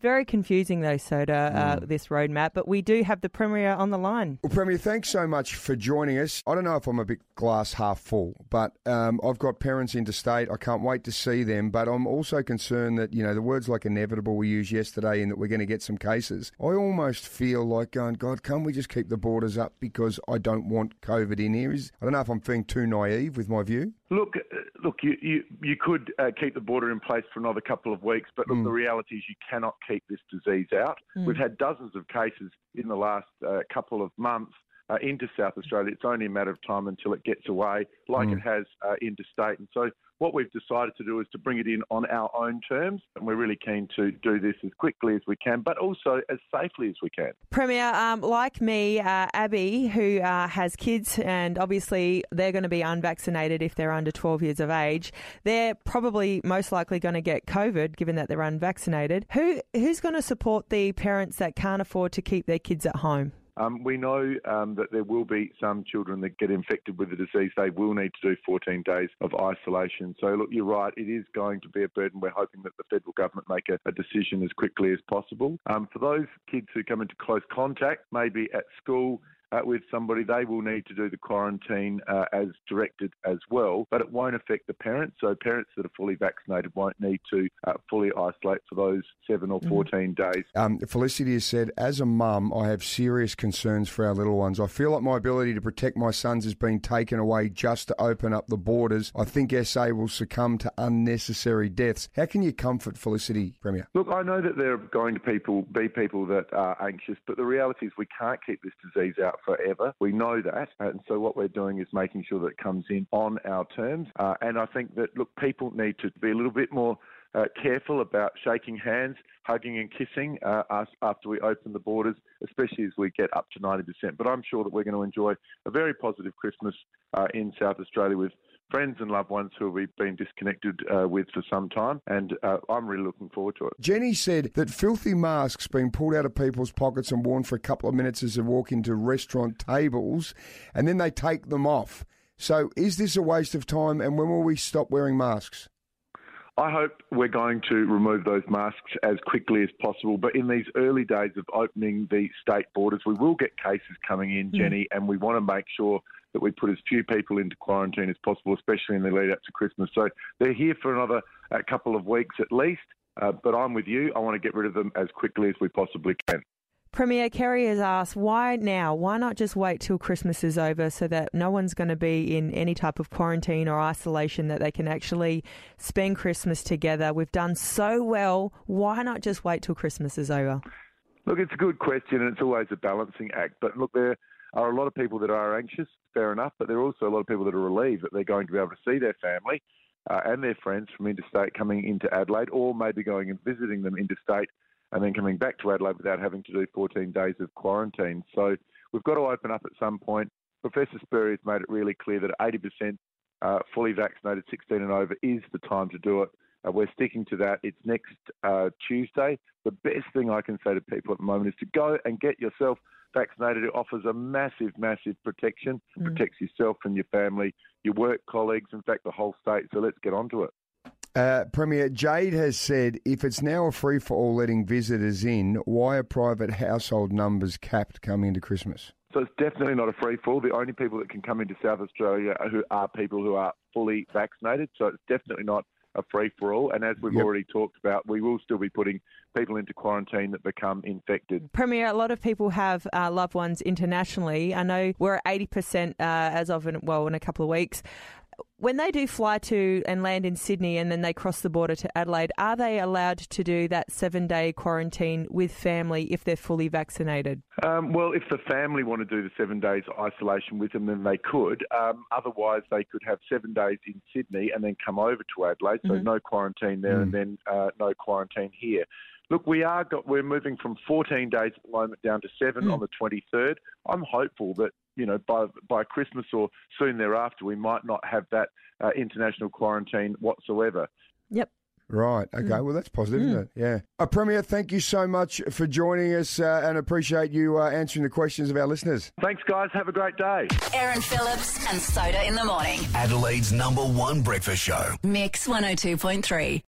Very confusing, though, Soda, uh, this roadmap. But we do have the Premier on the line. Well, Premier, thanks so much for joining us. I don't know if I'm a bit glass half full, but um, I've got parents interstate. I can't wait to see them, but I'm also concerned that, you know, the words like inevitable we used yesterday and that we're going to get some cases. I almost feel like going, God, can't we just keep the borders up because I don't want COVID in here? Is, I don't know if I'm being too naive with my view. Look, uh, look, you, you, you could uh, keep the border in place for another couple of weeks, but look, the reality is you cannot keep this disease out. We've had dozens of cases in the last uh, couple of months uh, into South Australia. It's only a matter of time until it gets away, like it has uh, interstate. And so, what we've decided to do is to bring it in on our own terms, and we're really keen to do this as quickly as we can, but also as safely as we can. Premier, um, like me, uh, Abby, who uh, has kids, and obviously they're going to be unvaccinated if they're under 12 years of age. They're probably most likely going to get COVID, given that they're unvaccinated. Who who's going to support the parents that can't afford to keep their kids at home? Um, we know um, that there will be some children that get infected with the disease. They will need to do 14 days of isolation. So, look, you're right. It is going to be a burden. We're hoping that the federal government make a, a decision as quickly as possible. Um, for those kids who come into close contact, maybe at school, uh, with somebody, they will need to do the quarantine uh, as directed as well, but it won't affect the parents. So parents that are fully vaccinated won't need to uh, fully isolate for those seven or 14 days. Um, Felicity has said, as a mum, I have serious concerns for our little ones. I feel like my ability to protect my sons is being taken away just to open up the borders. I think SA will succumb to unnecessary deaths. How can you comfort Felicity, Premier? Look, I know that there are going to people be people that are anxious, but the reality is we can't keep this disease out forever. We know that, and so what we're doing is making sure that it comes in on our terms. Uh, and I think that look, people need to be a little bit more. Uh, careful about shaking hands, hugging and kissing uh, us after we open the borders, especially as we get up to 90%. But I'm sure that we're going to enjoy a very positive Christmas uh, in South Australia with friends and loved ones who we've been disconnected uh, with for some time, and uh, I'm really looking forward to it. Jenny said that filthy masks being pulled out of people's pockets and worn for a couple of minutes as they walk into restaurant tables, and then they take them off. So, is this a waste of time, and when will we stop wearing masks? I hope we're going to remove those masks as quickly as possible. But in these early days of opening the state borders, we will get cases coming in, Jenny, and we want to make sure that we put as few people into quarantine as possible, especially in the lead up to Christmas. So they're here for another uh, couple of weeks at least. Uh, but I'm with you. I want to get rid of them as quickly as we possibly can. Premier Kerry has asked, why now? Why not just wait till Christmas is over so that no one's going to be in any type of quarantine or isolation, that they can actually spend Christmas together? We've done so well. Why not just wait till Christmas is over? Look, it's a good question, and it's always a balancing act. But look, there are a lot of people that are anxious, fair enough, but there are also a lot of people that are relieved that they're going to be able to see their family uh, and their friends from interstate coming into Adelaide, or maybe going and visiting them interstate and then coming back to Adelaide without having to do 14 days of quarantine. So we've got to open up at some point. Professor Spurrier has made it really clear that 80% uh, fully vaccinated 16 and over is the time to do it. Uh, we're sticking to that. It's next uh, Tuesday. The best thing I can say to people at the moment is to go and get yourself vaccinated. It offers a massive, massive protection. It protects yourself and your family, your work colleagues, in fact, the whole state. So let's get on to it. Uh, Premier Jade has said if it's now a free for all letting visitors in, why are private household numbers capped coming into Christmas? So it's definitely not a free for all. The only people that can come into South Australia are who are people who are fully vaccinated. So it's definitely not a free for all. And as we've Yep. already talked about, we will still be putting people into quarantine that become infected. Premier, a lot of people have uh, loved ones internationally. I know we're at 80% uh, as of, in, well, in a couple of weeks. When they do fly to and land in Sydney and then they cross the border to Adelaide, are they allowed to do that seven day quarantine with family if they're fully vaccinated? Um, well, if the family want to do the seven days isolation with them, then they could. Um, otherwise, they could have seven days in Sydney and then come over to Adelaide. So no quarantine there, and then uh, no quarantine here. Look, we are got, we're moving from 14 days at the moment down to seven on the 23rd. I'm hopeful that you know by by Christmas or soon thereafter we might not have that uh, international quarantine whatsoever. Yep. Right. Okay. Well, that's positive, isn't it? Yeah. Uh, Premier, thank you so much for joining us uh, and appreciate you uh, answering the questions of our listeners. Thanks, guys. Have a great day. Aaron Phillips and Soda in the morning. Adelaide's number one breakfast show. Mix 102.3.